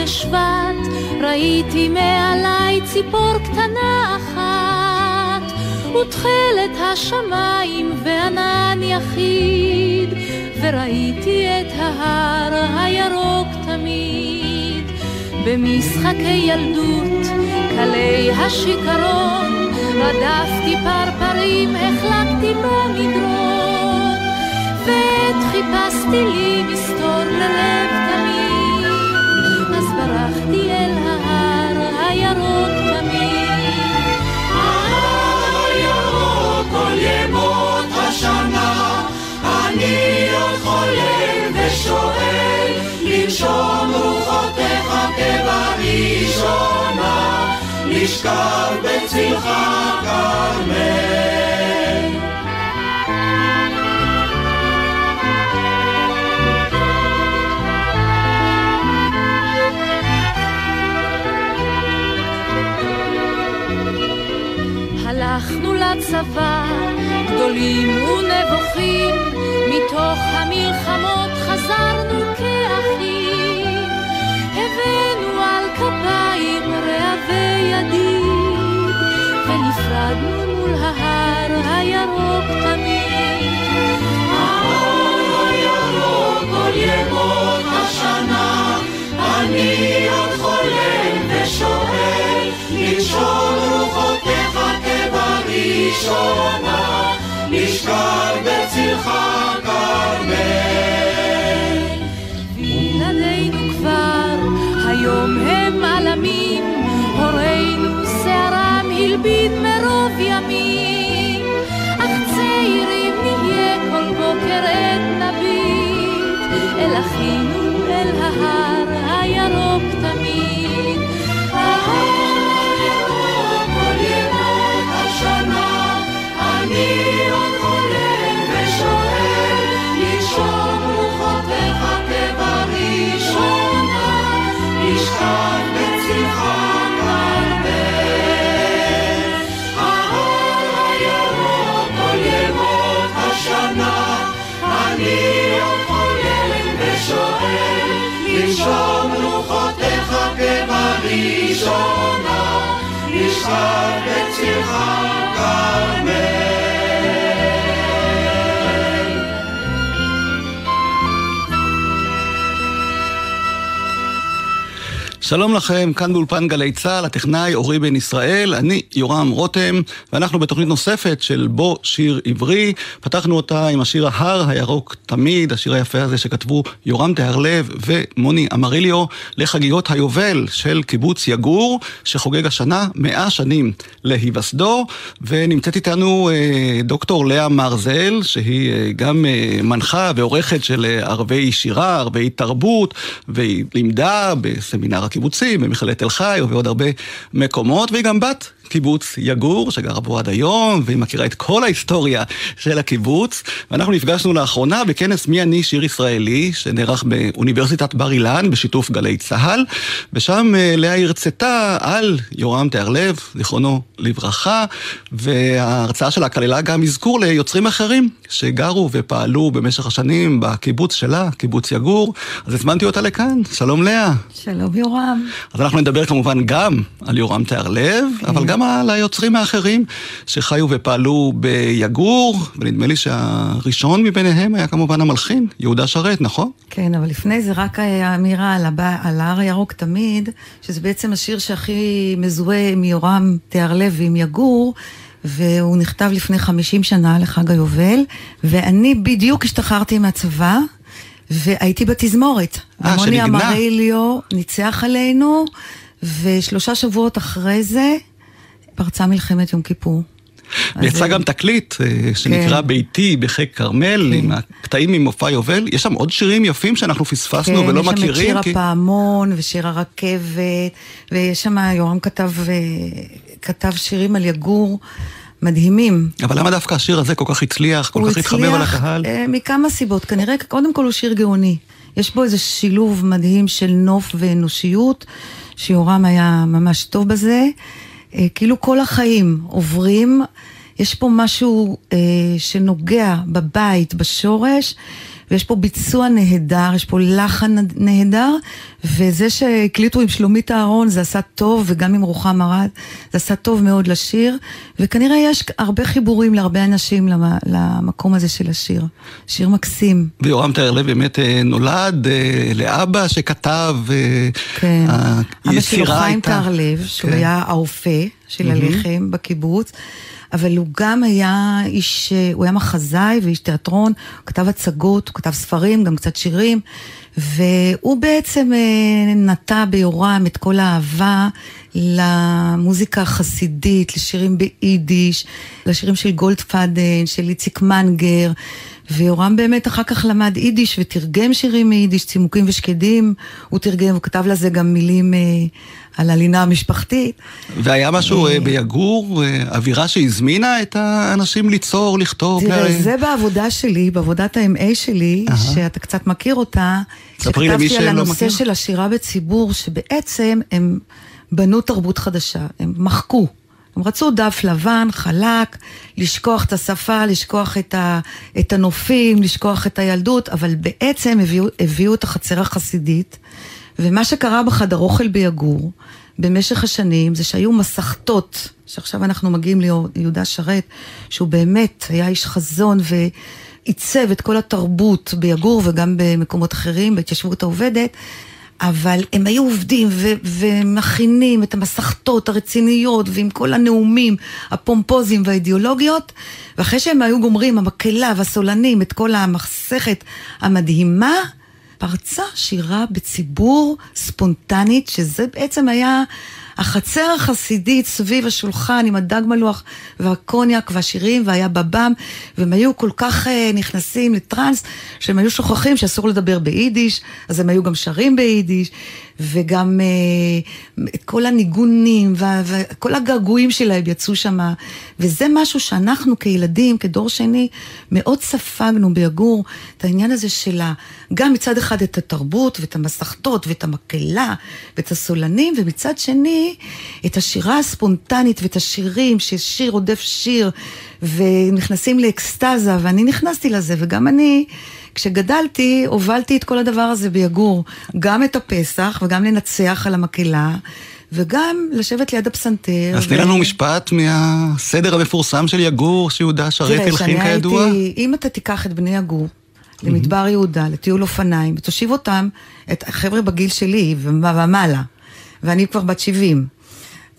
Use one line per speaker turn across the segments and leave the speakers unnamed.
עיניי, היה אז חודש שבט, ראיתי מעליי ציפור קטנה אחת, ותכלת השמיים וענן יחיד, וראיתי את ההר הירוק תמיד. במשחקי ילדות, קלי השיכרון, רדפתי פרפרים, החלקתי במדרון, ועת חיפשתי לי מסתור ללב ברחתי אל
לשכב בצלך כרמל.
לצבא, גדולים ונבוכים, מתוך המלחמות חזרנו כאחים. הבאנו על כפיים רעבי ידיד,
לשכב בצלך כרמל.
וילדינו כבר היום הם עלמים, הורינו שערם הלבין
לנשום רוחותיך כבראשונה, לשכב בצלך כרמל.
שלום לכם, כאן באולפן גלי צה"ל, הטכנאי אורי בן ישראל, אני יורם רותם, ואנחנו בתוכנית נוספת של בוא שיר עברי. פתחנו אותה עם השיר ההר הירוק תמיד, השיר היפה הזה שכתבו יורם תיארלב ומוני אמריליו, לחגיגות היובל של קיבוץ יגור, שחוגג השנה מאה שנים להיווסדו, ונמצאת איתנו אה, דוקטור לאה מרזל, שהיא אה, גם אה, מנחה ועורכת של ערבי שירה, ערבי תרבות, והיא לימדה בסמינר הקיבוצי, במכללת תל חי ובעוד הרבה מקומות, והיא גם בת קיבוץ יגור, שגרה בו עד היום, והיא מכירה את כל ההיסטוריה של הקיבוץ. ואנחנו נפגשנו לאחרונה בכנס מי אני שיר ישראלי, שנערך באוניברסיטת בר אילן, בשיתוף גלי צה"ל, ושם אה, לאה הרצתה על יורם תיארלב, זיכרונו לברכה, וההרצאה שלה כללה גם אזכור ליוצרים אחרים, שגרו ופעלו במשך השנים בקיבוץ שלה, קיבוץ יגור. אז הזמנתי אותה לכאן, שלום לאה.
שלום יורם.
אז אנחנו נדבר כמובן גם על יורם תיארלב, אבל גם על היוצרים האחרים שחיו ופעלו ביגור, ונדמה לי שהראשון מביניהם היה כמובן המלחין, יהודה שרת, נכון?
כן, אבל לפני זה רק האמירה על, הבא, על ההר הירוק תמיד, שזה בעצם השיר שהכי מזוהה עם יורם תיארלב ועם יגור. והוא נכתב לפני 50 שנה לחג היובל, ואני בדיוק השתחררתי מהצבא, והייתי בתזמורת.
אה,
המוני
שניגנה.
אמריליו ניצח עלינו, ושלושה שבועות אחרי זה פרצה מלחמת יום כיפור.
ויצא
אז-
גם תקליט אה, שנקרא
כן.
ביתי בחיק כרמל,
כן.
עם הקטעים ממופע יובל. יש שם עוד שירים יפים שאנחנו פספסנו ולא
כן, יש שם את
מכירים.
שיר הפעמון ושיר הרכבת, ויש שם, יורם כתב, אה, כתב שירים על יגור מדהימים.
אבל למה דווקא השיר הזה כל כך הצליח, כל
הוא
כך התחבר על הקהל?
אה, מכמה סיבות. כנראה, קודם כל הוא שיר גאוני. יש בו איזה שילוב מדהים של נוף ואנושיות, שיורם היה ממש טוב בזה. אה, כאילו כל החיים עוברים, יש פה משהו אה, שנוגע בבית, בשורש, ויש פה ביצוע נהדר, יש פה לחן נהדר, וזה שהקליטו עם שלומית אהרון זה עשה טוב, וגם עם רוחם ארד, זה עשה טוב מאוד לשיר, וכנראה יש הרבה חיבורים להרבה אנשים למקום הזה של השיר. שיר מקסים.
ויורם תיארלב באמת אה, נולד אה, לאבא שכתב,
אה, כן. אבא שלו חיים תיארלב, שהוא כן. היה האופה של הלחם בקיבוץ. אבל הוא גם היה איש, הוא היה מחזאי ואיש תיאטרון, הוא כתב הצגות, הוא כתב ספרים, גם קצת שירים, והוא בעצם אה, נטע ביורם את כל האהבה למוזיקה החסידית, לשירים ביידיש, לשירים של גולדפאדן, של איציק מנגר. ויורם באמת אחר כך למד יידיש ותרגם שירים מיידיש, צימוקים ושקדים, הוא תרגם, הוא כתב לזה גם מילים אה, על הלינה המשפחתית.
והיה משהו אה, ביגור, אה, אווירה שהזמינה את האנשים ליצור, לכתוב?
תראה, לה... זה בעבודה שלי, בעבודת ה-MA שלי, uh-huh. שאתה קצת מכיר אותה, שכתבתי על הנושא מכיר. של השירה בציבור, שבעצם הם בנו תרבות חדשה, הם מחקו. הם רצו דף לבן, חלק, לשכוח את השפה, לשכוח את, ה, את הנופים, לשכוח את הילדות, אבל בעצם הביאו, הביאו את החצר החסידית, ומה שקרה בחדר אוכל ביגור, במשך השנים, זה שהיו מסכתות, שעכשיו אנחנו מגיעים ליהודה שרת, שהוא באמת היה איש חזון ועיצב את כל התרבות ביגור וגם במקומות אחרים, בהתיישבות העובדת, אבל הם היו עובדים ו- ומכינים את המסכתות הרציניות ועם כל הנאומים הפומפוזיים והאידיאולוגיות ואחרי שהם היו גומרים, המקהלה והסולנים, את כל המסכת המדהימה, פרצה שירה בציבור ספונטנית, שזה בעצם היה החצר החסידית סביב השולחן עם הדג מלוח והקוניאק והשירים והיה בבם והם היו כל כך uh, נכנסים לטראנס שהם היו שוכחים שאסור לדבר ביידיש אז הם היו גם שרים ביידיש וגם את כל הניגונים וכל הגעגועים שלהם יצאו שם וזה משהו שאנחנו כילדים, כדור שני, מאוד ספגנו ביגור את העניין הזה של גם מצד אחד את התרבות ואת המסכתות ואת המקהלה ואת הסולנים ומצד שני את השירה הספונטנית ואת השירים, ששיר רודף שיר, ונכנסים לאקסטזה, ואני נכנסתי לזה, וגם אני... כשגדלתי, הובלתי את כל הדבר הזה ביגור, גם את הפסח וגם לנצח על המקהלה. וגם לשבת ליד הפסנתר.
אז תני ו... לנו משפט מהסדר המפורסם של יגור, שיהודה שרת הלחין כידוע.
הייתי, אם אתה תיקח את בני יגור למדבר יהודה, לטיול אופניים, ותושיב אותם, את החבר'ה בגיל שלי ומעלה, ואני כבר בת 70.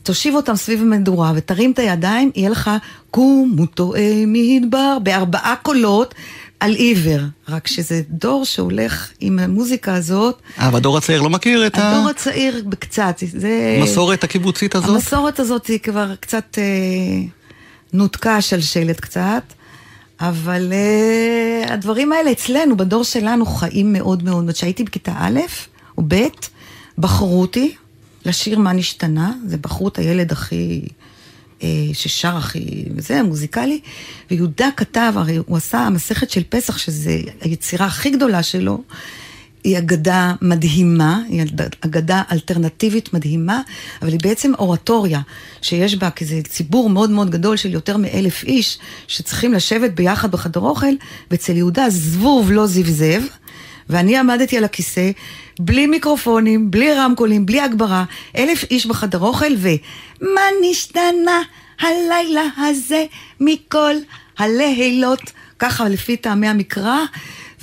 תושיב אותם סביב המדורה ותרים את הידיים, יהיה לך קומו טועה מדבר בארבעה קולות על עיוור. רק שזה דור שהולך עם המוזיקה הזאת.
אה, והדור הצעיר לא מכיר את
הדור ה... הדור הצעיר קצת. זה...
המסורת הקיבוצית הזאת?
המסורת הזאת היא כבר קצת אה, נותקה, שלשלת קצת. אבל uh, הדברים האלה אצלנו, בדור שלנו, חיים מאוד מאוד. כשהייתי בכיתה א' או ב', בחרו אותי, לשיר מה נשתנה, זה בחרו את הילד הכי, אה, ששר הכי, זה, מוזיקלי, ויהודה כתב, הרי הוא עשה מסכת של פסח, שזו היצירה הכי גדולה שלו, היא אגדה מדהימה, היא אגדה אלטרנטיבית מדהימה, אבל היא בעצם אורטוריה שיש בה, כי זה ציבור מאוד מאוד גדול של יותר מאלף איש, שצריכים לשבת ביחד בחדר אוכל, ואצל יהודה זבוב לא זבזב. ואני עמדתי על הכיסא, בלי מיקרופונים, בלי רמקולים, בלי הגברה, אלף איש בחדר אוכל, ומה נשתנה הלילה הזה מכל הלילות? ככה לפי טעמי המקרא,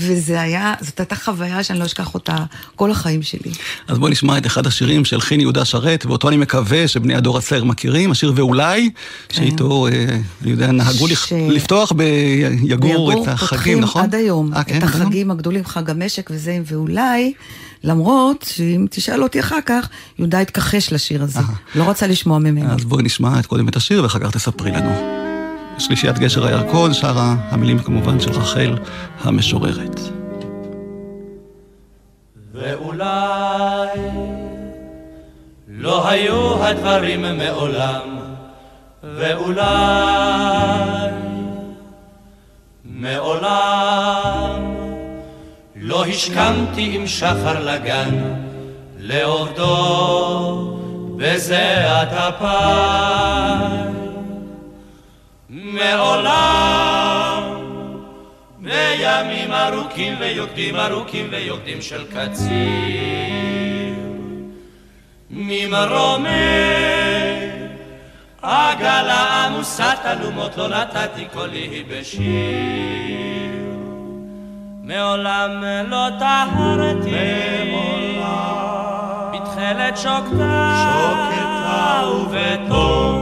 וזה היה, זאת הייתה חוויה שאני לא אשכח אותה כל החיים שלי.
אז בואי נשמע את אחד השירים של חין יהודה שרת, ואותו אני מקווה שבני הדור הצעיר מכירים, השיר ואולי, כן. שאיתו, אה, אני יודע, נהגו ש... לפתוח ביגור את החגים, נכון?
עד היום, 아, אה, כן, את החגים? הגדולים, חג המשק וזה, ואולי... למרות שאם תשאל אותי אחר כך, יהודה התכחש לשיר הזה. לא רצה לשמוע ממנו.
אז בואי נשמע את קודם את השיר ואחר כך תספרי לנו. שלישיית גשר הירקון, שרה המילים כמובן של רחל המשוררת.
ואולי לא היו הדברים מעולם, ואולי מעולם לא השכמתי עם שחר לגן לעובדו בזיעת אפיים. מעולם, וימים ארוכים ויוקדים ארוכים ויוקדים של קציר. ממרומי עגלה עמוסת אלומות לא נתתי קולי בשיר. מעולם לא טהרתי, מעולם. בתכלת שוקתה, שוקתה ובתום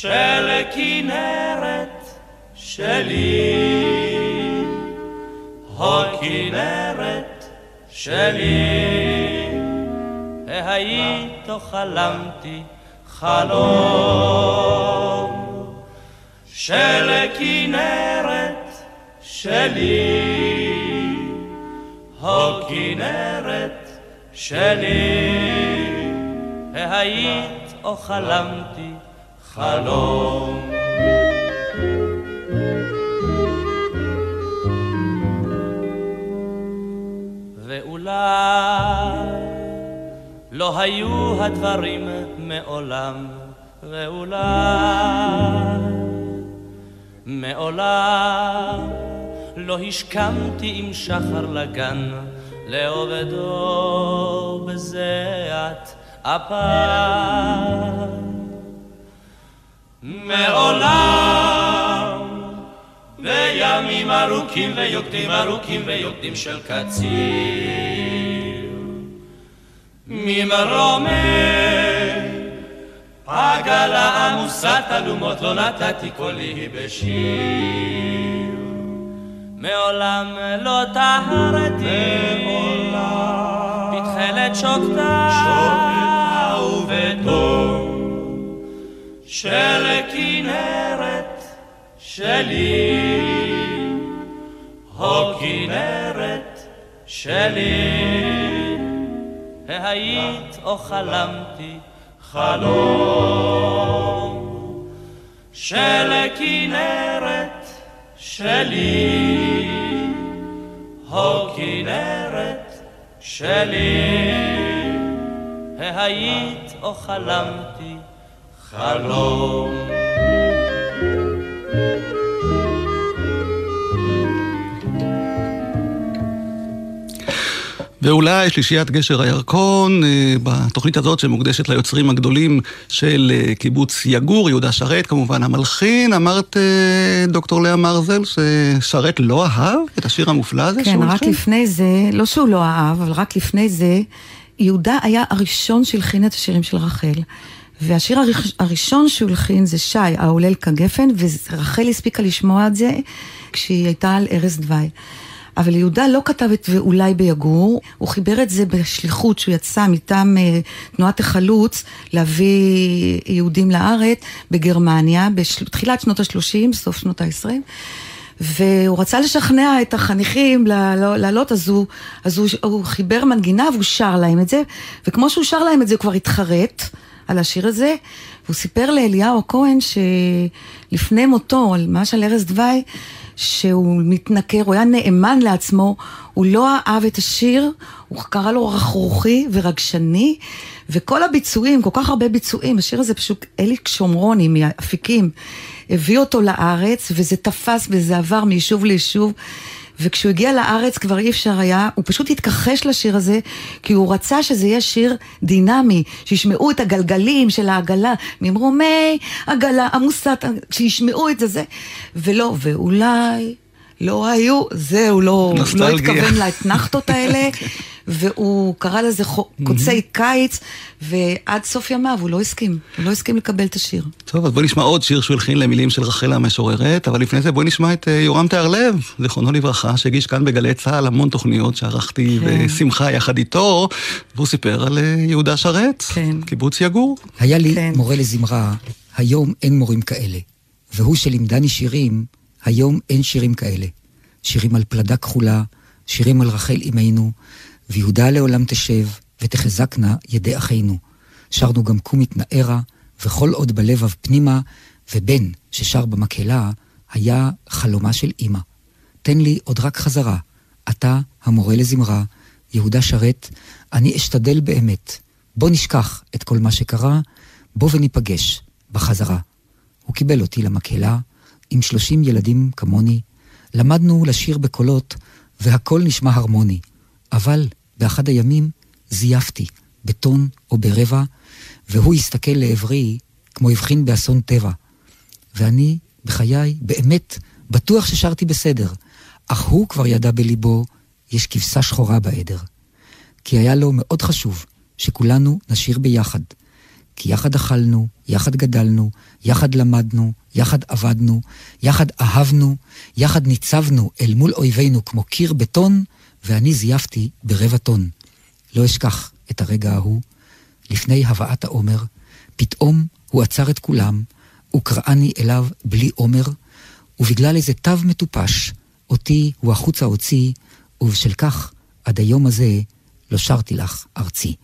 של כנרת שלי, הכנרת שלי, והיית חלמתי חלום של כנרת שלי, הכנרת שלי, והיית או חלמתי חלום. ואולי לא היו הדברים מעולם, ואולי מעולם לא השכמתי עם שחר לגן, לעובדו בזיעת אפיים. מעולם וימים ארוכים ויוקדים ארוכים ויוקדים של קציר. ממרומי עגלה עמוסת אלומות לא נתתי קולי בשיר. מעולם לא טהרתי מעולם בתכלת שוקתה. שוקתה של כנרת שלי, הכנרת שלי, היית או חלמתי חלום של כנרת שלי, הכנרת שלי, היית או חלמתי חלום.
ואולי שלישיית גשר הירקון, אה, בתוכנית הזאת שמוקדשת ליוצרים הגדולים של אה, קיבוץ יגור, יהודה שרת, כמובן המלחין, אמרת אה, דוקטור לאה מרזל ששרת לא אהב את השיר המופלא הזה
כן,
שהוא
רק לפני זה, לא שהוא לא אהב, אבל רק לפני זה, יהודה היה הראשון שהלחין את השירים של רחל. והשיר הראשון שהוא הלחין זה שי, ההולל כגפן, ורחל הספיקה לשמוע את זה כשהיא הייתה על ערש דווי. אבל יהודה לא כתב את ואולי ביגור, הוא חיבר את זה בשליחות שהוא יצא מטעם uh, תנועת החלוץ להביא יהודים לארץ בגרמניה, בתחילת שנות ה-30, סוף שנות ה-20. והוא רצה לשכנע את החניכים לעלות, אז, הוא, אז הוא, הוא חיבר מנגינה והוא שר להם את זה, וכמו שהוא שר להם את זה הוא כבר התחרט. על השיר הזה, והוא סיפר לאליהו הכהן שלפני מותו, על ממש על ערש דווי, שהוא מתנכר, הוא היה נאמן לעצמו, הוא לא אהב את השיר, הוא קרא לו רכרוכי ורגשני, וכל הביצועים, כל כך הרבה ביצועים, השיר הזה פשוט, אליק שומרוני מאפיקים, הביא אותו לארץ, וזה תפס וזה עבר מיישוב ליישוב. וכשהוא הגיע לארץ כבר אי אפשר היה, הוא פשוט התכחש לשיר הזה, כי הוא רצה שזה יהיה שיר דינמי, שישמעו את הגלגלים של העגלה, ממרומי עגלה עמוסת, שישמעו את זה, ולא, ואולי לא היו, זה הוא לא, לא התכוון לאתנחתות האלה, והוא קרא לזה קוצי קיץ, ועד סוף ימיו הוא לא הסכים, הוא לא הסכים לקבל את השיר.
טוב, אז בואי נשמע עוד שיר שהוא הלחין למילים של רחל המשוררת, אבל לפני זה בואי נשמע את אה, יורם תיארלב, זיכרונו לברכה, שהגיש כאן בגלי צה"ל המון תוכניות שערכתי כן. בשמחה יחד איתו, והוא סיפר על אה, יהודה שרת, כן. קיבוץ יגור.
היה לי כן. מורה לזמרה, היום אין מורים כאלה, והוא שלימדני שירים, היום אין שירים כאלה. שירים על פלדה כחולה, שירים על רחל אמנו, ויהודה לעולם תשב, ותחזקנה ידי אחינו. שרנו גם קום מתנערה, וכל עוד בלבב פנימה, ובן ששר במקהלה, היה חלומה של אמא. תן לי עוד רק חזרה, אתה המורה לזמרה, יהודה שרת, אני אשתדל באמת. בוא נשכח את כל מה שקרה, בוא וניפגש בחזרה. הוא קיבל אותי למקהלה, עם שלושים ילדים כמוני, למדנו לשיר בקולות, והכל נשמע הרמוני. אבל באחד הימים זייפתי, בטון או ברבע, והוא הסתכל לעברי כמו הבחין באסון טבע. ואני, בחיי, באמת, בטוח ששרתי בסדר, אך הוא כבר ידע בליבו, יש כבשה שחורה בעדר. כי היה לו מאוד חשוב שכולנו נשיר ביחד. כי יחד אכלנו, יחד גדלנו, יחד למדנו, יחד עבדנו, יחד אהבנו, יחד ניצבנו אל מול אויבינו כמו קיר בטון, ואני זייפתי ברבע טון. לא אשכח את הרגע ההוא, לפני הבאת העומר, פתאום הוא עצר את כולם, וקראני אליו בלי עומר, ובגלל איזה תו מטופש, אותי הוא החוצה הוציא, ובשל כך, עד היום הזה, לא שרתי לך ארצי.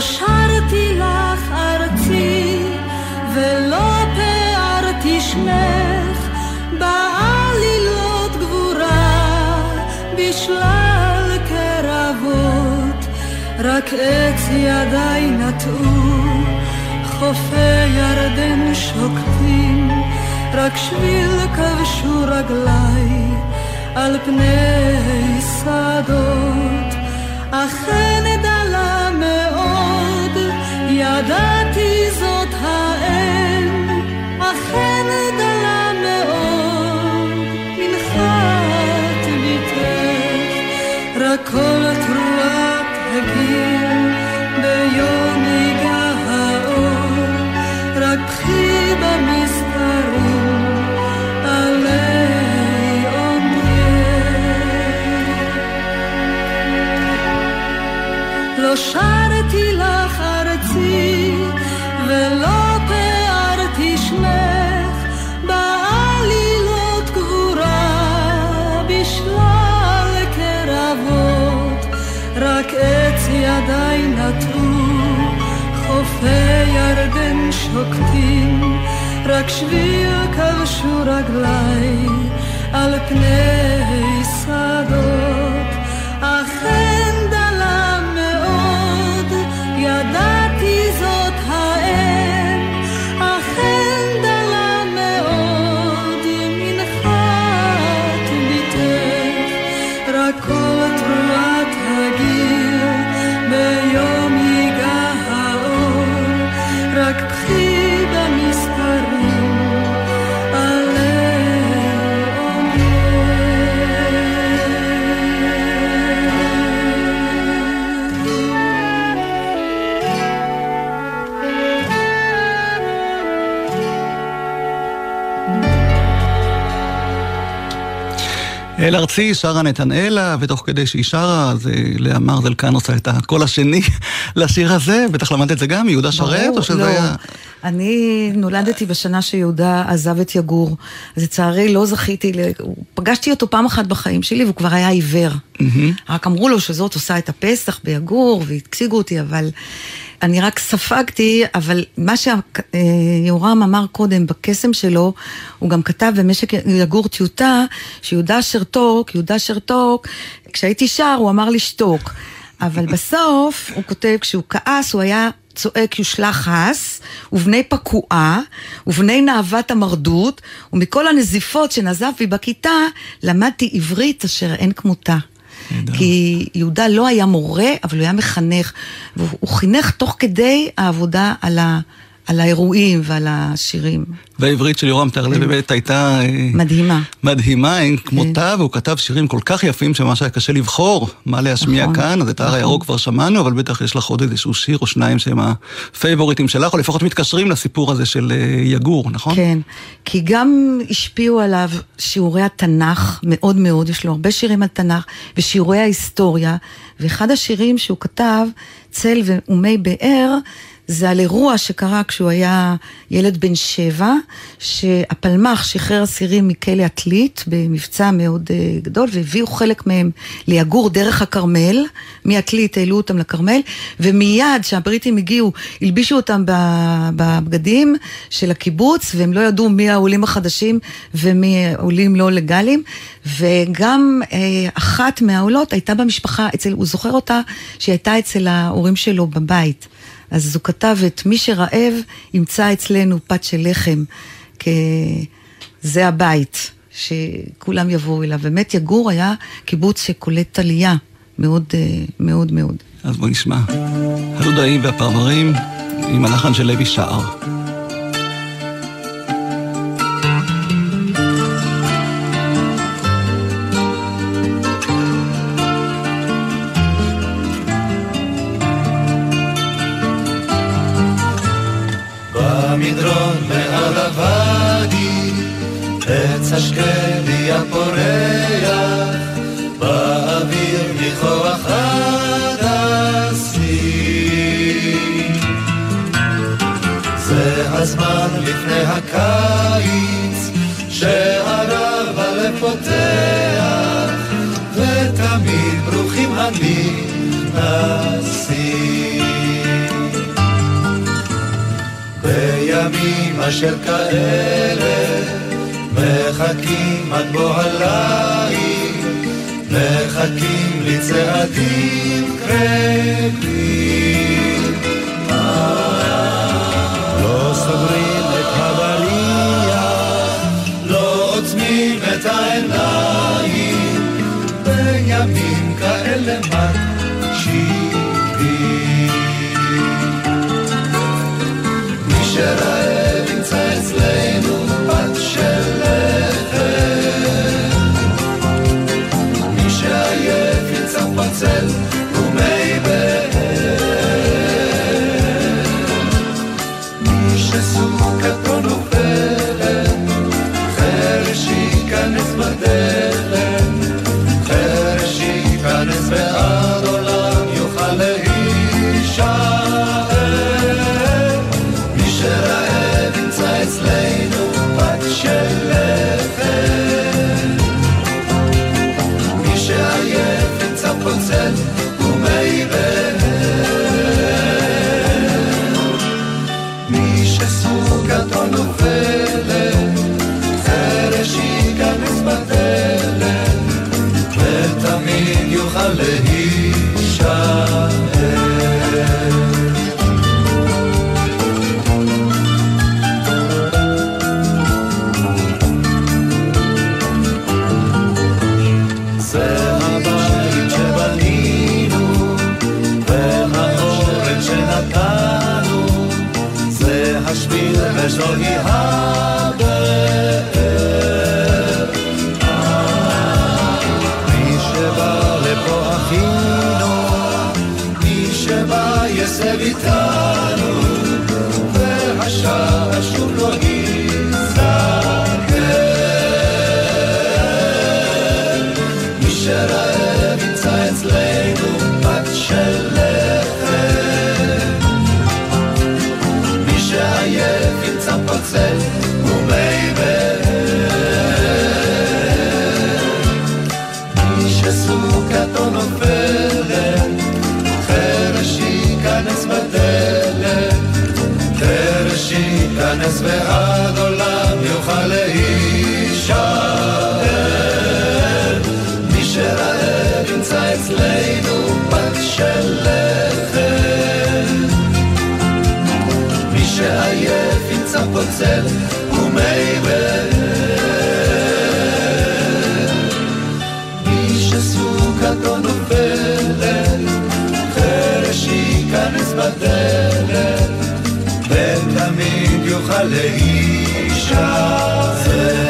לא שרתי לך ארצי ולא פארתי שמך. בעלילות גבורה בשלל קרבות רק עץ ידיי נטעו. חופי ירדן שוקטים רק שביל כבשו רגליי על פני שדות. מאוד, ידעתי זאת האם, אכן דלה מאוד, מנחת ביתך, רק כל תרועת שוקטים רק שביל כבשו רגליי על פני שדות
אל ארצי שרה נתנאלה, ותוך כדי שהיא שרה, אז אה, לאה מרזלקן עושה את הקול השני לשיר הזה, בטח למדת את זה גם מיהודה שרת, או שזה
לא.
היה...
אני נולדתי בשנה שיהודה עזב את יגור. אז לצערי לא זכיתי. פגשתי אותו פעם אחת בחיים שלי והוא כבר היה עיוור. רק אמרו לו שזאת עושה את הפסח ביגור והציגו אותי, אבל אני רק ספגתי, אבל מה שיורם אמר קודם בקסם שלו, הוא גם כתב במשק יגור טיוטה, שיהודה שרתוק, יהודה שרתוק, כשהייתי שר הוא אמר לי שתוק. אבל בסוף, הוא כותב, כשהוא כעס, הוא היה צועק יושלח הס, ובני פקועה, ובני נאוות המרדות, ומכל הנזיפות שנזף בי בכיתה, למדתי עברית אשר אין כמותה. כי יהודה לא היה מורה, אבל הוא היה מחנך, והוא חינך תוך כדי העבודה על, ה, על האירועים ועל השירים.
והעברית של יורם טרלב באמת הייתה... אה,
מדהימה.
מדהימה, אין כמותה, והוא כתב שירים כל כך יפים שממש היה קשה לבחור מה להשמיע
נכון,
כאן, אז את ההר
נכון.
הירוק כבר שמענו, אבל בטח יש לך עוד איזשהו שיר או שניים שהם הפייבוריטים שלך, או לפחות מתקשרים לסיפור הזה של אה, יגור, נכון?
כן, כי גם השפיעו עליו שיעורי התנ"ך מאוד מאוד, יש לו הרבה שירים על תנ"ך, ושיעורי ההיסטוריה, ואחד השירים שהוא כתב, צל ומי באר, זה על אירוע שקרה כשהוא היה ילד בן שבע, שהפלמ"ח שחרר אסירים מכלא עתלית במבצע מאוד uh, גדול, והביאו חלק מהם ליגור דרך הכרמל, מעתלית העלו אותם לכרמל, ומיד כשהבריטים הגיעו, הלבישו אותם בבגדים של הקיבוץ, והם לא ידעו מי העולים החדשים ומי העולים לא לגאליים, וגם uh, אחת מהעולות הייתה במשפחה, אצל, הוא זוכר אותה, שהיא הייתה אצל ההורים שלו בבית. אז הוא כתב את מי שרעב ימצא אצלנו פת של לחם, כי זה הבית, שכולם יבואו אליו. באמת יגור היה קיבוץ שקולט עלייה מאוד אה, מאוד מאוד.
אז בוא נשמע. הלודאים והפרברים עם הלחן של לוי שער.
במדרון מעל הוואדי, עץ השקדי הפורח, באוויר מכוח הדסים. זה הזמן לפני הקיץ, שהרב הלב פותח, ותמיד ברוכים הנכנסים. בימים אשר כאלה מחכים עד בוא הליל, מחכים לצעדים קרבים. לא סוגרים שבא ימצא פוצל ומי באר. מי שסוכתו נופלת, חרש ייכנס בדלת, ותמיד יוכל להישאר. זה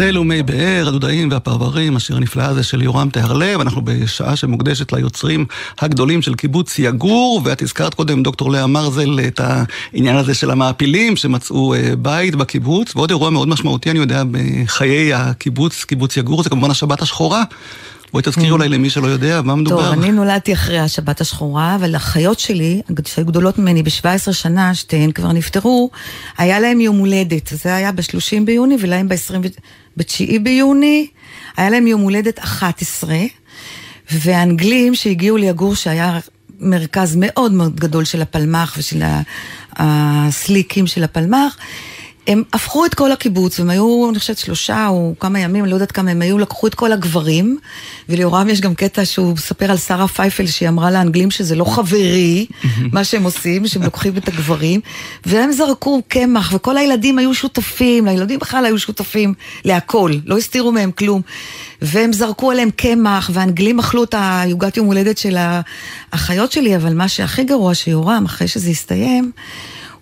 להישאר.
צל ומי באר, הדודאים והפרברים, השיר הנפלא הזה של יורם תהרלב, אנחנו בשעה שמוקדשת ליוצרים הגדולים של קיבוץ יגור, ואת הזכרת קודם, דוקטור לאה מרזל, את העניין הזה של המעפילים שמצאו אה, בית בקיבוץ, ועוד אירוע מאוד משמעותי, אני יודע, בחיי הקיבוץ, קיבוץ יגור, זה כמובן השבת השחורה. בואי תזכירי אולי למי שלא יודע, מה מדובר?
טוב, אני נולדתי אחרי השבת השחורה, אבל החיות שלי, שהיו גדולות ממני ב-17 שנה, שתיהן כבר נפטרו, היה להם יום הולדת. זה היה ב-30 ביוני, ולהם ב-29 ביוני, היה להם יום הולדת 11, והאנגלים שהגיעו ליגור, שהיה מרכז מאוד מאוד גדול של הפלמ"ח ושל הסליקים של הפלמ"ח, הם הפכו את כל הקיבוץ, והם היו, אני חושבת, שלושה או כמה ימים, אני לא יודעת כמה הם היו, לקחו את כל הגברים, וליורם יש גם קטע שהוא מספר על שרה פייפל, שהיא אמרה לאנגלים שזה לא חברי, מה שהם עושים, שהם לוקחים את הגברים, והם זרקו קמח, וכל הילדים היו שותפים, לילדים בכלל היו שותפים להכל, לא הסתירו מהם כלום. והם זרקו עליהם קמח, והאנגלים אכלו את העוגת יום הולדת של האחיות שלי, אבל מה שהכי גרוע שיורם, אחרי שזה הסתיים,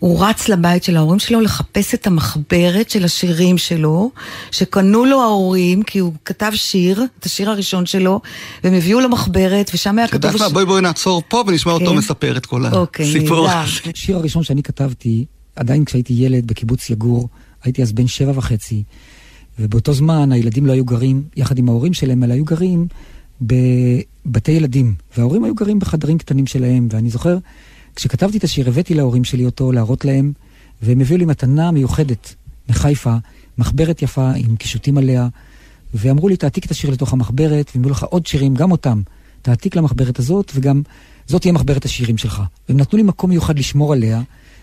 הוא רץ לבית של ההורים שלו לחפש את המחברת של השירים שלו, שקנו לו ההורים, כי הוא כתב שיר, את השיר הראשון שלו, והם הביאו לו מחברת, ושם היה כתוב...
בואי בואי נעצור פה ונשמע אותו כן. מספר את כל
אוקיי,
הסיפור.
השיר הראשון שאני כתבתי, עדיין כשהייתי ילד בקיבוץ יגור, הייתי אז בן שבע וחצי, ובאותו זמן הילדים לא היו גרים יחד עם ההורים שלהם, אלא היו גרים בבתי ילדים, וההורים היו גרים בחדרים קטנים שלהם, ואני זוכר כשכתבתי את השיר, הבאתי להורים שלי אותו להראות להם, והם הביאו לי מתנה מיוחדת מחיפה, מחברת יפה עם קישוטים עליה, ואמרו לי, תעתיק את השיר לתוך המחברת, והם לך עוד שירים, גם אותם. תעתיק למחברת הזאת, וגם זאת תהיה מחברת השירים שלך. והם נתנו לי מקום מיוחד לשמור עליה.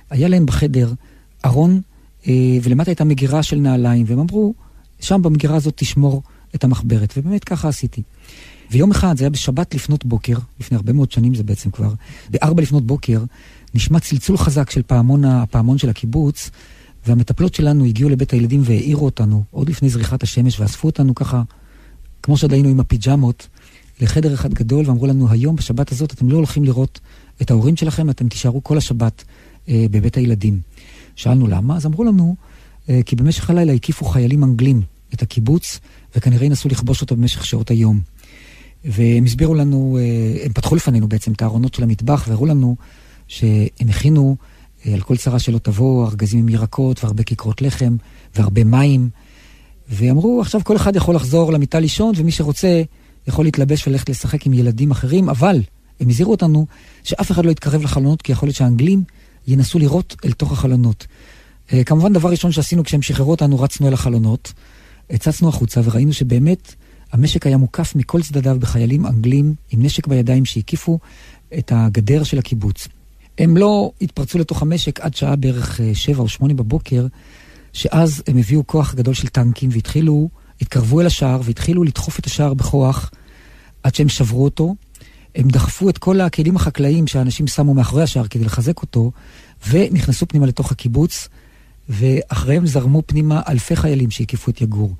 היה להם בחדר ארון, אה, ולמטה הייתה מגירה של נעליים, והם אמרו, שם במגירה הזאת תשמור את המחברת. ובאמת ככה עשיתי. ויום אחד, זה היה בשבת לפנות בוקר, לפני הרבה מאוד שנים זה בעצם כבר, בארבע לפנות בוקר, נשמע צלצול חזק של פעמון, הפעמון של הקיבוץ, והמטפלות שלנו הגיעו לבית הילדים והעירו אותנו, עוד לפני זריחת השמש, ואספו אותנו ככה, כמו שעוד היינו עם הפיג'מות, לחדר אחד גדול, ואמרו לנו, היום, בשבת הזאת, אתם לא הולכים לראות את ההורים שלכם, אתם תישארו כל השבת אה, בבית הילדים. שאלנו למה, אז אמרו לנו, אה, כי במשך הלילה הקיפו חיילים אנגלים את הקיבוץ, וכנראה ינסו לכבוש אותו במשך שעות היום. והם הסבירו לנו, אה, הם פתחו לפנינו בעצם את הארונות של המטבח, והראו לנו שהם הכינו אה, על כל צרה שלא תבוא, ארגזים עם ירקות והרבה כיכרות לחם והרבה מים. ואמרו, עכשיו כל אחד יכול לחזור למיטה לישון, ומי שרוצה יכול להתלבש וללכת לשחק עם ילדים אחרים, אבל הם הזהירו אותנו שאף אחד לא יתקרב לחלונות, כי יכול להיות שהאנגלים ינסו לירות אל תוך החלונות. אה, כמובן, דבר ראשון שעשינו כשהם שחררו אותנו, רצנו אל החלונות, הצצנו החוצה וראינו שבאמת המשק היה מוקף מכל צדדיו בחיילים אנגלים עם נשק בידיים שהקיפו את הגדר של הקיבוץ. הם לא התפרצו לתוך המשק עד שעה בערך אה, שבע או שמונה בבוקר, שאז הם הביאו כוח גדול של טנקים והתחילו, התקרבו אל השער והתחילו לדחוף את השער בכוח עד שהם שברו אותו. הם דחפו את כל הכלים החקלאיים שהאנשים שמו מאחורי השער כדי לחזק אותו, ונכנסו פנימה לתוך הקיבוץ, ואחריהם זרמו פנימה אלפי חיילים שהקיפו את יגור.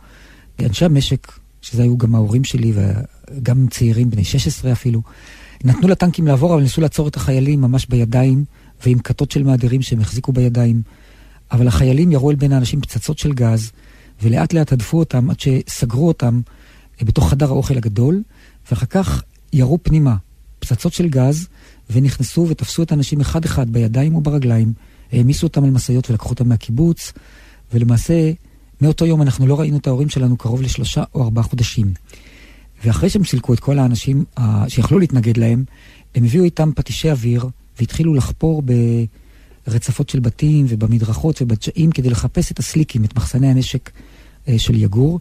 אנשי המשק שזה היו גם ההורים שלי וגם צעירים, בני 16 אפילו, נתנו לטנקים לעבור, אבל ניסו לעצור את החיילים ממש בידיים, ועם כתות של מעדרים שהם החזיקו בידיים. אבל החיילים ירו אל בין האנשים פצצות של גז, ולאט לאט הדפו אותם עד שסגרו אותם אה, בתוך חדר האוכל הגדול, ואחר כך ירו פנימה פצצות של גז, ונכנסו ותפסו את האנשים אחד-אחד בידיים וברגליים, העמיסו אותם על משאיות ולקחו אותם מהקיבוץ, ולמעשה מאותו יום אנחנו לא ראינו את ההורים שלנו קרוב לשלושה או ארבעה חודשים. ואחרי שהם סילקו את כל האנשים uh, שיכלו להתנגד להם, הם הביאו איתם פטישי אוויר והתחילו לחפור ברצפות של בתים ובמדרכות ובדשאים כדי לחפש את הסליקים, את מחסני הנשק uh, של יגור.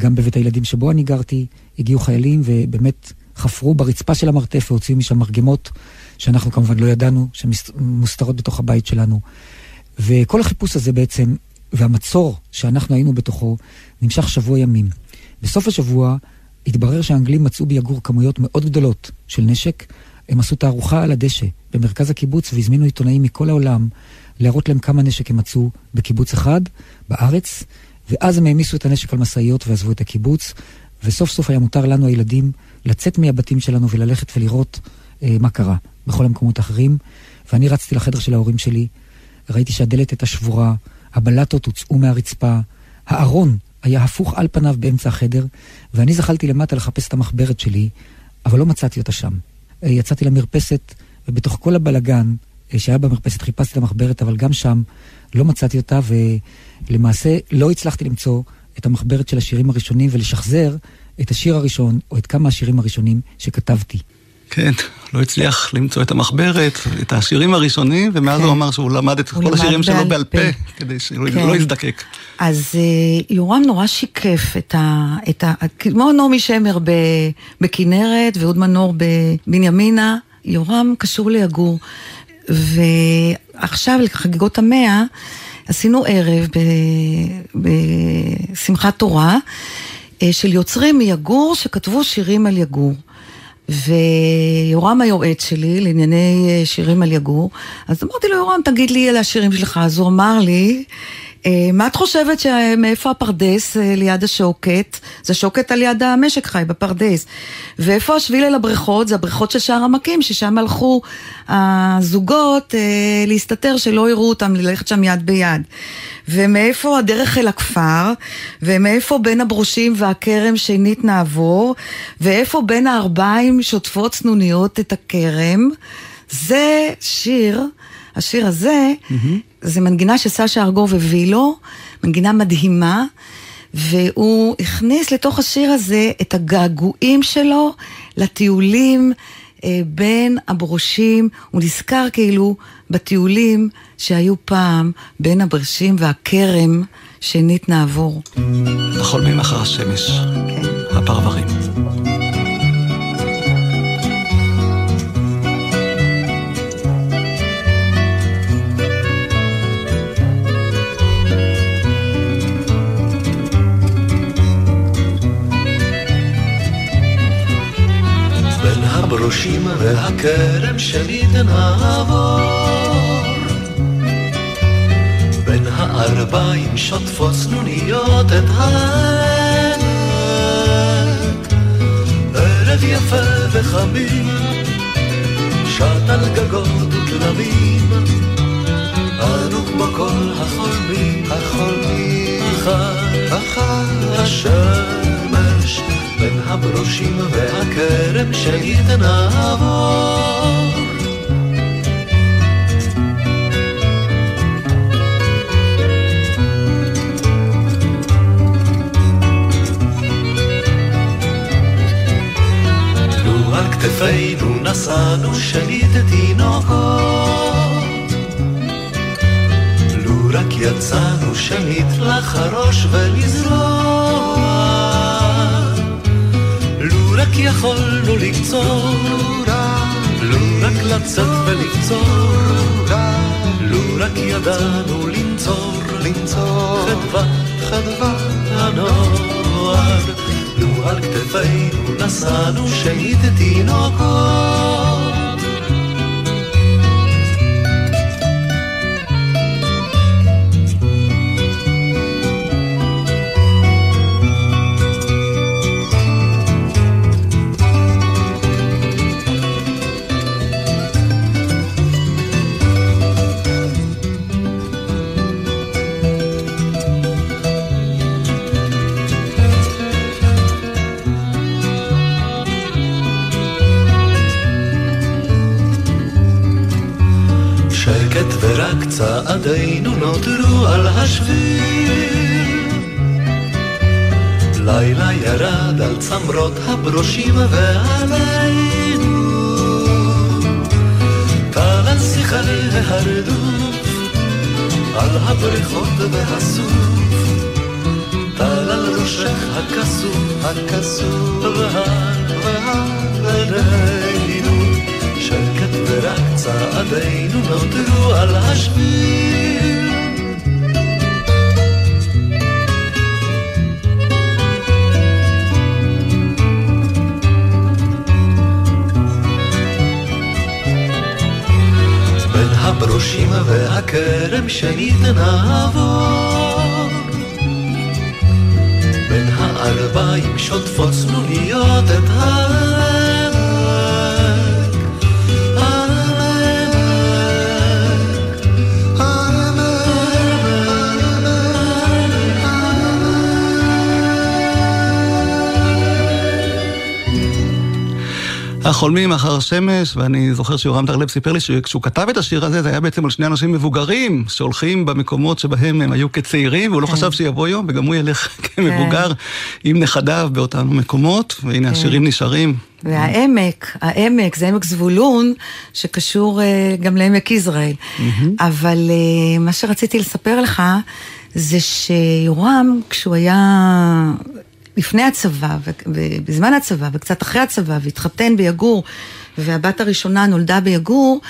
גם בבית הילדים שבו אני גרתי, הגיעו חיילים ובאמת חפרו ברצפה של המרתף והוציאו משם מרגמות, שאנחנו כמובן לא ידענו, שמוסתרות בתוך הבית שלנו. וכל החיפוש הזה בעצם והמצור שאנחנו היינו בתוכו נמשך שבוע ימים. בסוף השבוע התברר שהאנגלים מצאו ביגור כמויות מאוד גדולות של נשק. הם עשו תערוכה על הדשא במרכז הקיבוץ והזמינו עיתונאים מכל העולם להראות להם כמה נשק הם מצאו בקיבוץ אחד, בארץ, ואז הם העמיסו את הנשק על משאיות ועזבו את הקיבוץ, וסוף סוף היה מותר לנו הילדים לצאת מהבתים שלנו וללכת ולראות אה, מה קרה בכל המקומות האחרים. ואני רצתי לחדר של ההורים שלי, ראיתי שהדלת הייתה שבורה, הבלטות הוצאו מהרצפה, הארון היה הפוך על פניו באמצע החדר, ואני זחלתי למטה לחפש את המחברת שלי, אבל לא מצאתי אותה שם. אה, יצאתי למרפסת, ובתוך כל הבלגן אה, שהיה במרפסת חיפשתי את המחברת, אבל גם שם לא מצאתי אותה, ולמעשה לא הצלחתי למצוא את המחברת של השירים הראשונים ולשחזר את השיר הראשון, או את כמה השירים הראשונים שכתבתי.
כן, לא הצליח למצוא את המחברת, את השירים הראשונים, ומאז כן. הוא אמר שהוא למד את כל השירים שלו בעל פה, כדי שהוא כן. לא יזדקק.
אז uh, יורם נורא שיקף את ה... את ה כמו נעמי שמר בכנרת ואהוד מנור בבנימינה, יורם קשור ליגור. ועכשיו, לחגיגות המאה, עשינו ערב בשמחת תורה אה, של יוצרים מיגור שכתבו שירים על יגור. ויורם היועץ שלי לענייני אה, שירים על יגור, אז אמרתי לו, יורם, תגיד לי על השירים שלך. אז הוא אמר לי, אה, מה את חושבת מאיפה הפרדס אה, ליד השוקת? זה שוקת על יד המשק חי, בפרדס. ואיפה השביל אל הבריכות? זה הבריכות של שער עמקים, ששם הלכו הזוגות אה, להסתתר, שלא יראו אותם, ללכת שם יד ביד. ומאיפה הדרך אל הכפר, ומאיפה בין הברושים והכרם שנית נעבור, ואיפה בין הארבעים שוטפות צנוניות את הכרם. זה שיר, השיר הזה, mm-hmm. זה מנגינה שסשה ארגוב הביא לו, מנגינה מדהימה, והוא הכניס לתוך השיר הזה את הגעגועים שלו לטיולים אה, בין הברושים, הוא נזכר כאילו בטיולים שהיו פעם בין הברושים והכרם שנית נעבור.
החולמים אחר השמש, כן. הפרברים.
הברושים והכרם שניתן העבור הארבעים שוטפות סנוניות את העמק. ערב יפה וחמים שט על גגות וכלבים אנו כמו כל החולמים החולמים אחר אחר השמש בין הברושים והכרם שאיתן על כתפינו נשאנו שליט תינוקות, לו רק יצאנו שליט לחרוש ולזרוע. רק יכולנו לקצור, לו רק לצאת ולקצור, לו רק ידענו לנצור, לנצור, חדווה, חדווה הנוער, לו על כתפינו נשאנו שהיד תינוקות. השביל. לילה ירד על צמרות הברושים ועלינו. טל על שיחי ההרדוף, על הבריכות והסוף. טל על ראשך הכסוף, הכסוף, עינינו. שקט ורק צעדינו נותרו על השביל. הברושים והכרם שנית נעבור בין הארבעים שוטפות צנוניות את ה...
החולמים אחר השמש, ואני זוכר שיורם טרלב סיפר לי שכשהוא כתב את השיר הזה, זה היה בעצם על שני אנשים מבוגרים, שהולכים במקומות שבהם הם היו כצעירים, והוא לא כן. חשב שיבוא יום, וגם הוא ילך כמבוגר כן. עם נכדיו באותם מקומות, והנה כן. השירים נשארים.
והעמק, העמק, זה עמק זבולון, שקשור uh, גם לעמק יזרעאל. אבל uh, מה שרציתי לספר לך, זה שיורם, כשהוא היה לפני הצבא, ובזמן הצבא, וקצת אחרי הצבא, והתחתן ביגור, והבת הראשונה נולדה ביגור,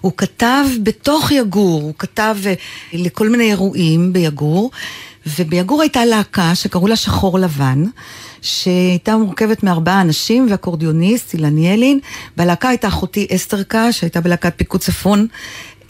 הוא כתב בתוך יגור, הוא כתב אה, לכל מיני אירועים ביגור, וביגור הייתה להקה שקראו לה שחור לבן, שהייתה מורכבת מארבעה אנשים ואקורדיוניסט, אילן ילין, והלהקה הייתה אחותי אסתרקה, שהייתה בלהקת פיקוד צפון,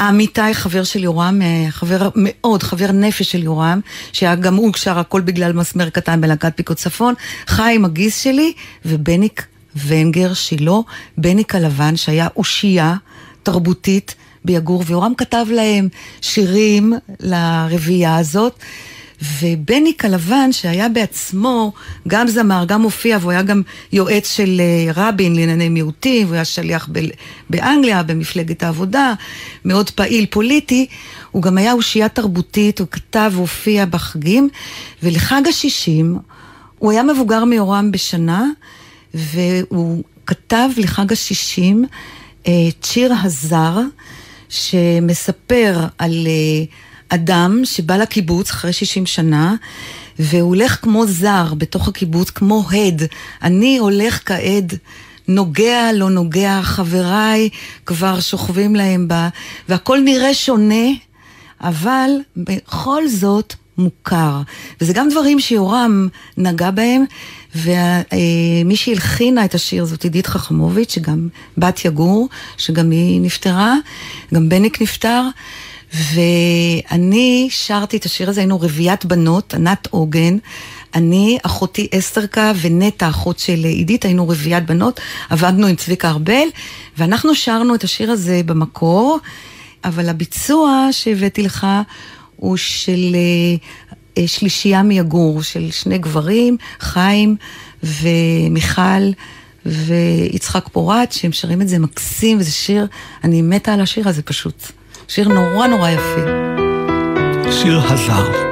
עמיתי, חבר של יורם, אה, חבר מאוד, חבר נפש של יורם, שהיה גם הוא שר הכל בגלל מסמר קטן בלהקת פיקוד צפון, חיים הגיס שלי, ובניק ונגר שילה, בניק הלבן, שהיה אושייה תרבותית ביגור, ויורם כתב להם שירים לרביעייה הזאת. ובניק הלבן, שהיה בעצמו גם זמר, גם מופיע, והוא היה גם יועץ של אה, רבין לענייני מיעוטים, והוא היה שליח ב- באנגליה, במפלגת העבודה, מאוד פעיל פוליטי, הוא גם היה אושייה תרבותית, הוא כתב והופיע בחגים, ולחג השישים, הוא היה מבוגר מיורם בשנה, והוא כתב לחג השישים את אה, שיר הזר, שמספר על... Uh, אדם שבא לקיבוץ אחרי 60 שנה, והוא הולך כמו זר בתוך הקיבוץ, כמו הד. אני הולך כעד. נוגע, לא נוגע, חבריי כבר שוכבים להם בה, והכל נראה שונה, אבל בכל זאת מוכר. וזה גם דברים שיורם נגע בהם, ומי שהלחינה את השיר זאת עידית חכמוביץ', שגם בת יגור, שגם היא נפטרה, גם בניק נפטר. ואני שרתי את השיר הזה, היינו רביעיית בנות, ענת עוגן, אני, אחותי אסתרקה ונטע, אחות של עידית, היינו רביעיית בנות, עבדנו עם צביקה ארבל, ואנחנו שרנו את השיר הזה במקור, אבל הביצוע שהבאתי לך הוא של uh, שלישייה מיגור, של שני גברים, חיים ומיכל. ויצחק פורט, שהם שרים את זה מקסים, וזה שיר, אני מתה על השיר הזה פשוט. שיר נורא נורא יפה.
שיר הזר.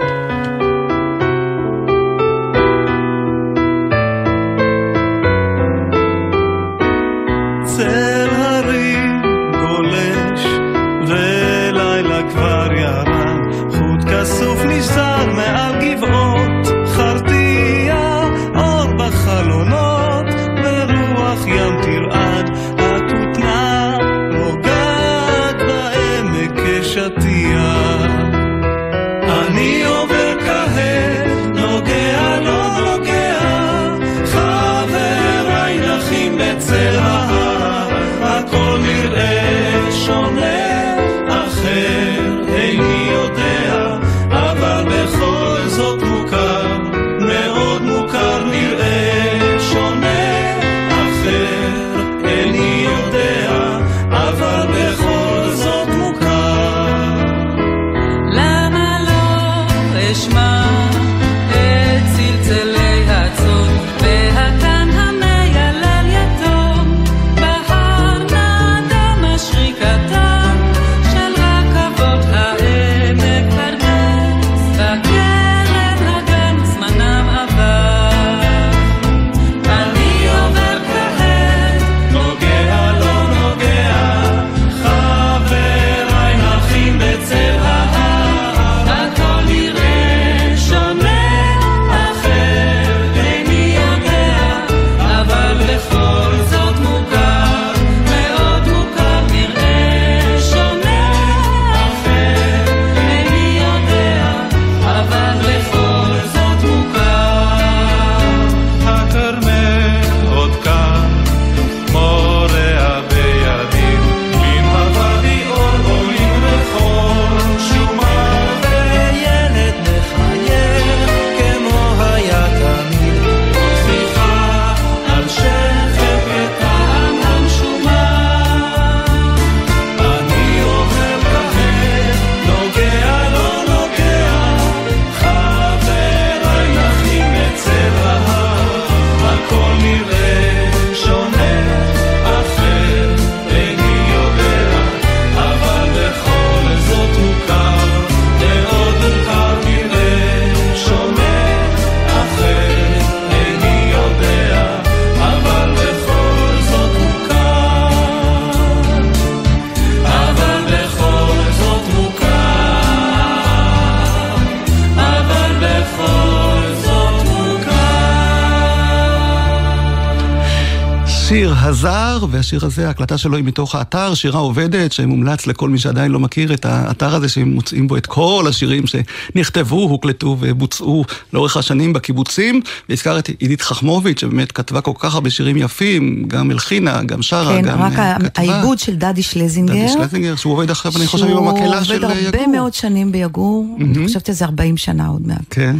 והשיר הזה, ההקלטה שלו היא מתוך האתר, שירה עובדת, שמומלץ לכל מי שעדיין לא מכיר את האתר הזה, שהם מוצאים בו את כל השירים שנכתבו, הוקלטו ובוצעו לאורך השנים בקיבוצים. והזכר את עידית חכמוביץ', שבאמת כתבה כל כך הרבה שירים יפים, גם הלחינה, גם שרה,
כן,
גם
רק
אה, כתבה.
העיבוד של דדי שלזינגר.
דדי שלזינגר, שהוא עובד עכשיו, אני חושב, עם
שהוא
המקהלה של
עובד הרבה
יגור.
מאוד שנים ביגור, אני חושבת שזה 40 שנה עוד מעט.
כן,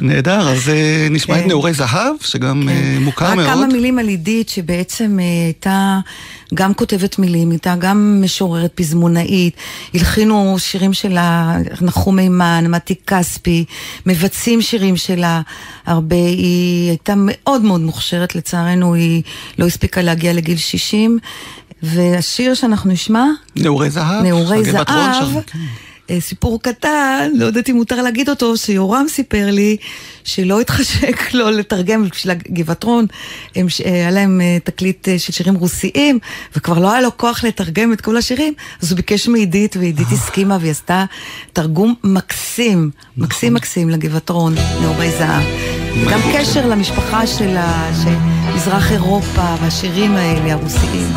נהדר, אז אה, נשמע את
כן.
נעורי זהב, שגם אה, מוכר
רק
מאוד.
כמה מילים על עידית, שבעצם אה, הייתה גם כותבת מילים, הייתה גם משוררת פזמונאית, הלחינו שירים שלה, נחום מימן, מתי כספי, מבצעים שירים שלה הרבה, היא הייתה מאוד מאוד מוכשרת, לצערנו היא לא הספיקה להגיע לגיל 60, והשיר שאנחנו נשמע,
נעורי זהב.
נעורי זהב,
כן.
סיפור קטן, לא יודעת אם מותר להגיד אותו, שיורם סיפר לי שלא התחשק לו לתרגם בשביל הגבעתרון, הם אה, היה להם אה, תקליט אה, של שירים רוסיים, וכבר לא היה לו כוח לתרגם את כל השירים, אז הוא ביקש מעידית, ועידית הסכימה, והיא עשתה תרגום מקסים, מקסים מקסים לגבעתרון, נעורי זהב. גם קשר למשפחה שלה, של מזרח אירופה, והשירים האלה, הרוסיים.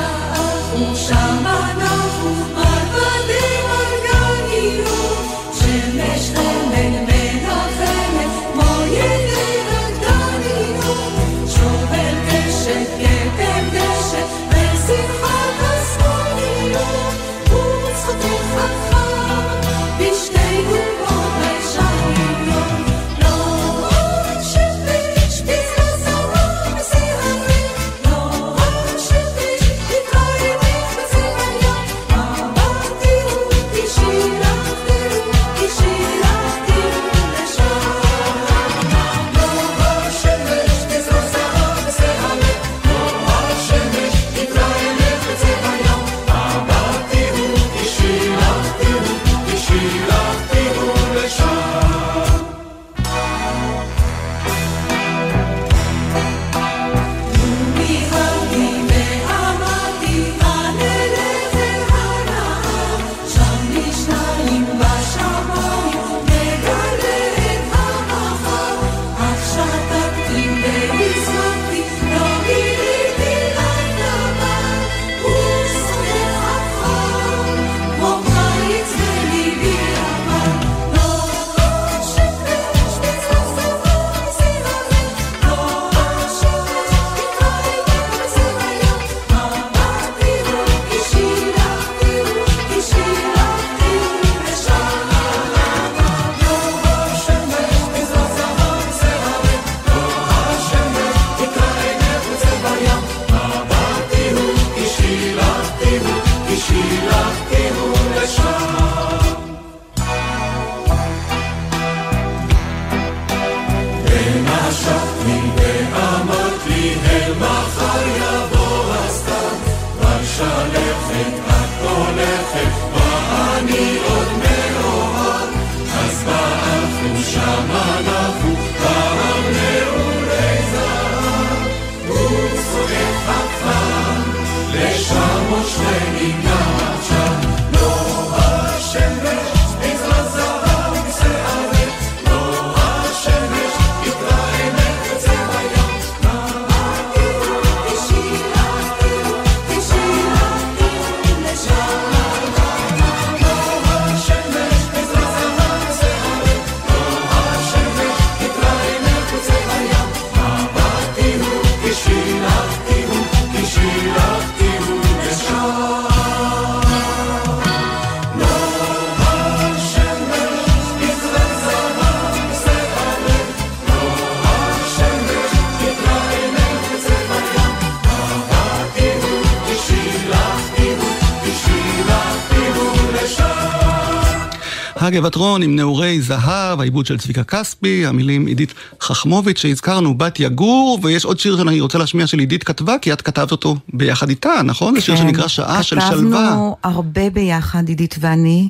הגבעתרון עם נעורי זהב, העיבוד של צביקה כספי, המילים עידית חכמוביץ' שהזכרנו, בת יגור, ויש עוד שיר שאני רוצה להשמיע של עידית כתבה, כי את כתבת אותו ביחד איתה, נכון? זה שיר שנקרא שעה של שלווה.
כן, כתבנו הרבה ביחד, עידית ואני.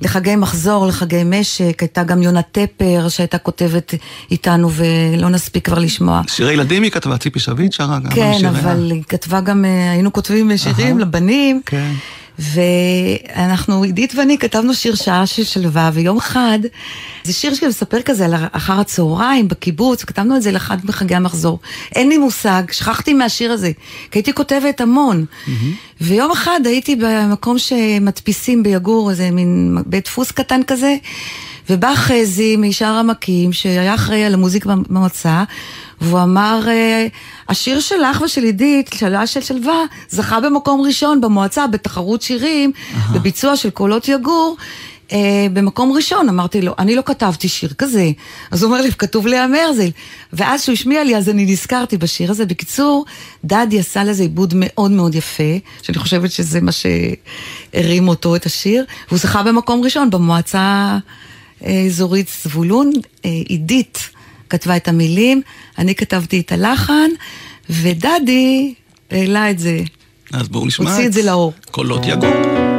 לחגי מחזור, לחגי משק, הייתה גם יונה טפר שהייתה כותבת איתנו ולא נספיק כבר לשמוע.
שירי ילדים היא כתבה, ציפי שביט שרה גם.
כן. אבל היא כתבה גם, אה, היינו כותבים שירים. לבנים.
כן.
ואנחנו, עידית ואני כתבנו שיר שעה של שלווה, ויום אחד, זה שיר שמספר כזה על אחר הצהריים בקיבוץ, כתבנו את זה לאחד מחגי המחזור. אין לי מושג, שכחתי מהשיר הזה, כי הייתי כותבת המון. Mm-hmm. ויום אחד הייתי במקום שמדפיסים ביגור, איזה מין בית דפוס קטן כזה, ובא חזי משער עמקים, שהיה אחראי על המוזיקה במועצה, והוא אמר, אה, השיר שלך ושל עידית, שאלה של שלווה, זכה במקום ראשון במועצה בתחרות שירים, בביצוע של קולות יגור. Uh, במקום ראשון, אמרתי לו, אני לא כתבתי שיר כזה. אז הוא אומר לי, כתוב לאה מרזל. ואז שהוא השמיע לי, אז אני נזכרתי בשיר הזה. בקיצור, דדי עשה לזה עיבוד מאוד מאוד יפה, שאני חושבת שזה מה שהרים אותו, את השיר, והוא זכה במקום ראשון במועצה האזורית זבולון. אה, עידית כתבה את המילים, אני כתבתי את הלחן, ודדי העלה את זה.
אז בואו נשמע
הוציא את זה לאור.
קולות יגור.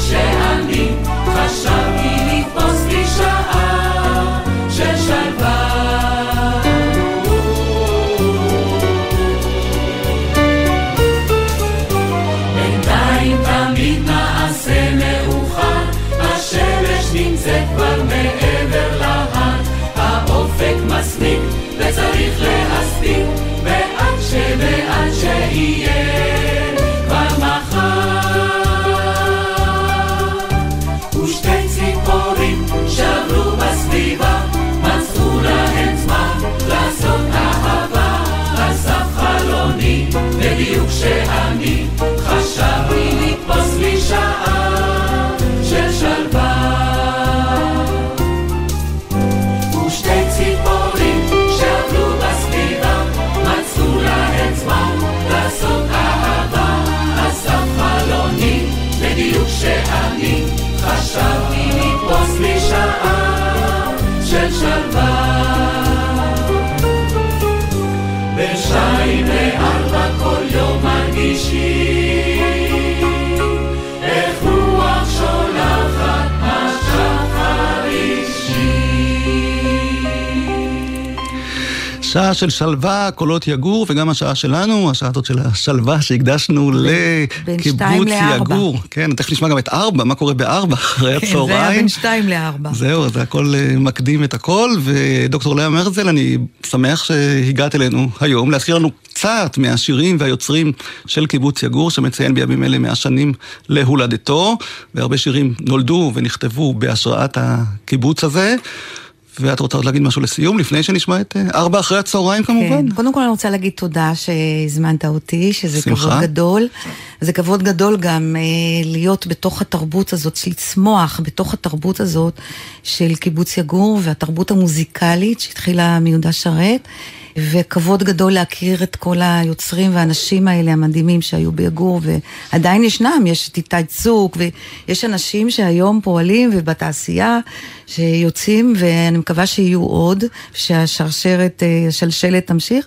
Shehan Vigia. שעה של שלווה, קולות יגור, וגם השעה שלנו, השעה הזאת של השלווה שהקדשנו לקיבוץ יגור. כן, תכף נשמע גם את ארבע, מה קורה בארבע אחרי הצהריים. כן, זה
היה בין שתיים לארבע.
זהו, זה הכל אה, מקדים את הכל, ודוקטור לאה מרזל, אני שמח שהגעת אלינו היום להזכיר לנו קצת מהשירים והיוצרים של קיבוץ יגור, שמציין בימים אלה מאה שנים להולדתו, והרבה שירים נולדו ונכתבו בהשראת הקיבוץ הזה.
ואת רוצה עוד להגיד משהו לסיום, לפני שנשמע את אה, ארבע אחרי הצהריים כמובן?
כן, קודם כל אני רוצה להגיד תודה שהזמנת אותי, שזה
שמחה.
כבוד גדול. זה כבוד גדול גם אה, להיות בתוך התרבות הזאת, לצמוח בתוך התרבות הזאת של קיבוץ יגור והתרבות המוזיקלית שהתחילה מיהודה שרת. וכבוד גדול להכיר את כל היוצרים והאנשים האלה המדהימים שהיו ביגור ועדיין ישנם, יש את איתי צוק ויש אנשים שהיום פועלים ובתעשייה שיוצאים ואני מקווה שיהיו עוד, שהשרשרת, אה, השלשלת תמשיך.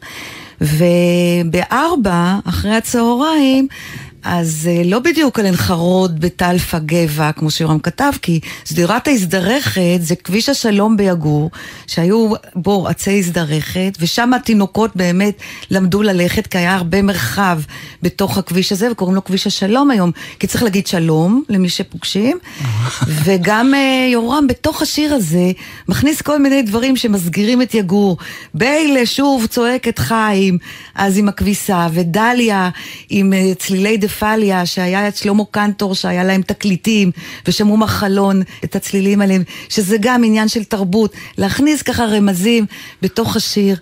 ובארבע, אחרי הצהריים, אז אה, לא בדיוק על חרוד בטלפה גבע, כמו שיורם כתב, כי שדרת ההזדרכת זה כביש השלום ביגור, שהיו בו עצי הזדרכת, ושם התינוקות באמת למדו ללכת, כי היה הרבה מרחב בתוך הכביש הזה, וקוראים לו כביש השלום היום, כי צריך להגיד שלום למי שפוגשים, וגם אה, יורם בתוך השיר הזה מכניס כל מיני דברים שמסגירים את יגור. ביילה שוב צועקת חיים, אז עם הכביסה, ודליה עם אה, צלילי דפליה, שהיה את שלמה קנטור, שהיה להם תקליטים, ושמעו מחלון את הצלילים עליהם, שזה גם עניין של תרבות, להכניס ככה רמזים בתוך השיר.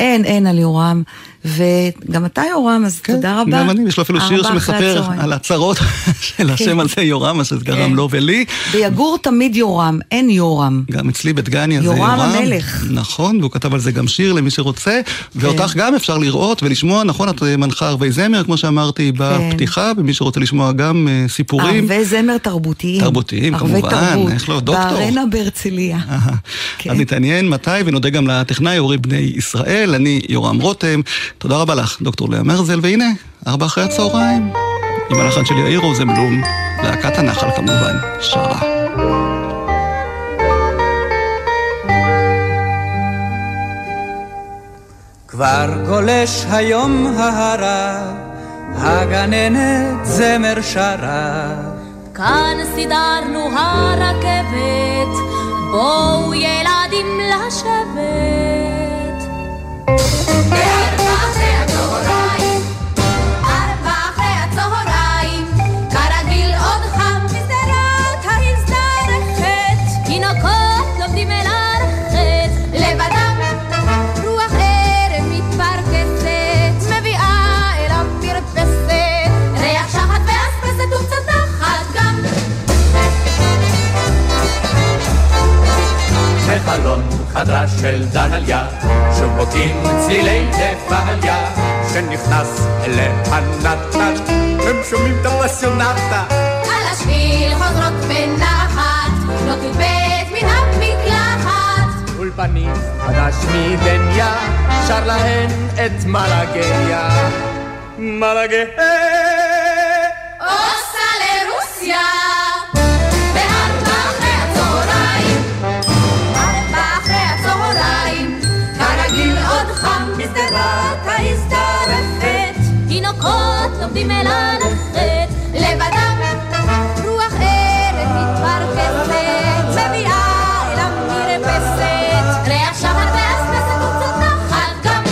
אין, אין על יורם. וגם אתה יורם, אז
כן,
תודה רבה.
גם אני, יש לו אפילו שיר שמספר. על הצרות של השם הזה, יורם, מה שזה גרם
כן.
לו ולי.
ביגור תמיד יורם, אין יורם.
גם אצלי בדגניה זה
יורם
יורם.
המלך.
נכון, והוא כתב על זה גם שיר למי שרוצה. ואותך גם אפשר לראות ולשמוע, נכון, את מנחה ערבי זמר, כמו שאמרתי בפתיחה, ומי שרוצה לשמוע גם אה, סיפורים.
ערבי זמר תרבותיים.
תרבותיים, כמובן. יש לו דוקטור.
בארנה בהרצליה. כן.
אז נתעניין מתי, ונודה גם לטכנאי אורי בני ישראל, אני יורם רותם. תודה רבה לך, דוקטור לאה מרזל, והנה, ארבע אחרי הצהריים, עם הלחן של יאיר רוזנבלום, להקת הנחל כמובן, שרה.
כבר גולש היום ההרה, הגננת זמר שרה.
כאן סידרנו הרכבת, בואו ילדים לשבת.
בחלון חדרה של דליה, שובותים צלילי דפליה, שנכנס אליה נתן, הם שומעים את הפסיונטה.
על השביל חוזרות בנחת, נוטלות בית מן המקלחת.
אולפנים חדש מדניה, שר להן את מלאגיה. מלאגיה.
תינוקות לומדים ללכת לבדם, רוח ערב מתפרקסת, מביאה אל המרפסת, ריח שחר ואספסת וקצת נחת גם.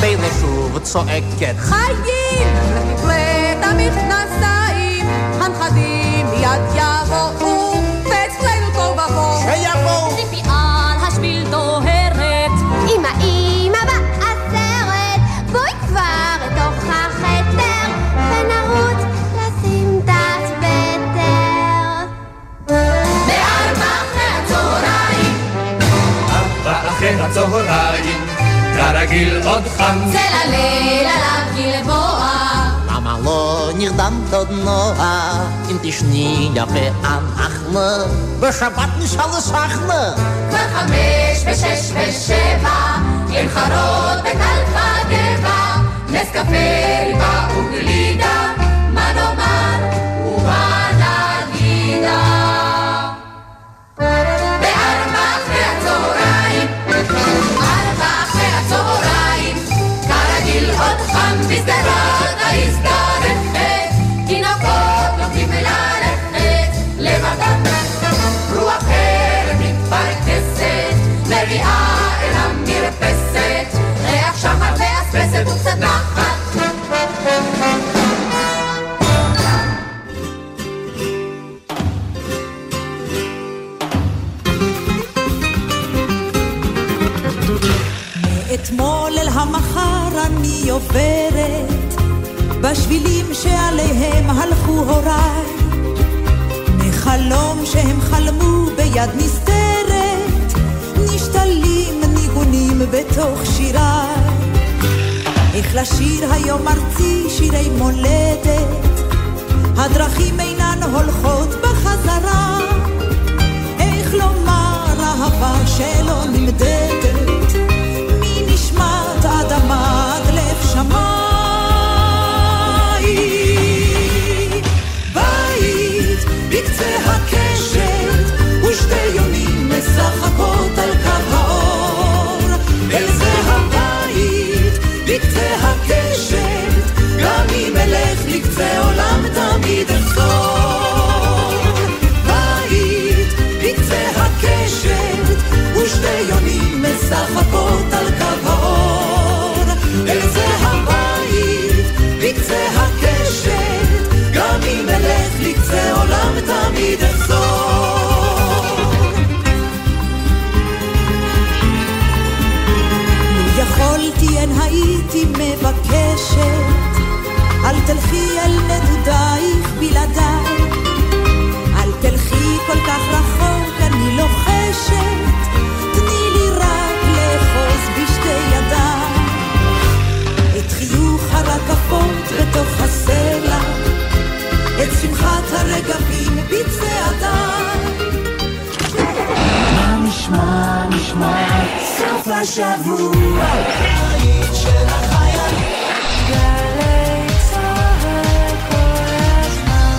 ביילה שוב צועקת.
חיים! למפלט המכנסיים, הנכדים מיד יבואו, הצהריים,
כרגיל עוד חם.
צל הליל עליו גלבוע.
למה לא נרדמת עוד נועה, אם תשני יפה אנחנו, בשבת נשאל לשחנה.
כבר חמש ושש ושבע, עם חרות בקלפה גבע, נס קפה ריבה וגלידה, מה נאמר ומה נגידה. שדרות העז דורכת, תינוקות לומדים ללכת לבדם. רוח ערב מתפרקסת, מביאה אל המרפסת, ריח שחר ואספסת וקצת נחת.
אתמול אל המחר אני עוברת, בשבילים שעליהם הלכו הוריי, מחלום שהם חלמו ביד נסתרת, נשתלים ניגונים בתוך שיריי. איך לשיר היום ארצי שירי מולדת, הדרכים אינן הולכות בחזרה. איך לומר אהבה שלא נמדדת, לקצה עולם תמיד אחזור. בית, בקצה הקשת, ושתי יונים משחקות על קו האור. אל זה הבית, בקצה הקשת, גם אם אלך לקצה עולם תמיד אחזור. יכולתי אין הייתי מבקשת, אל תלכי אל נדודייך בלעדיי. אל תלכי כל כך רחוק, אני לוחשת, תני לי רק לאחוז בשתי ידיי. את חיוך הרקפות בתוך הסלע, את שמחת הרגבים בצעדיי. מה נשמע, נשמע, סוף השבוע, של החיילים.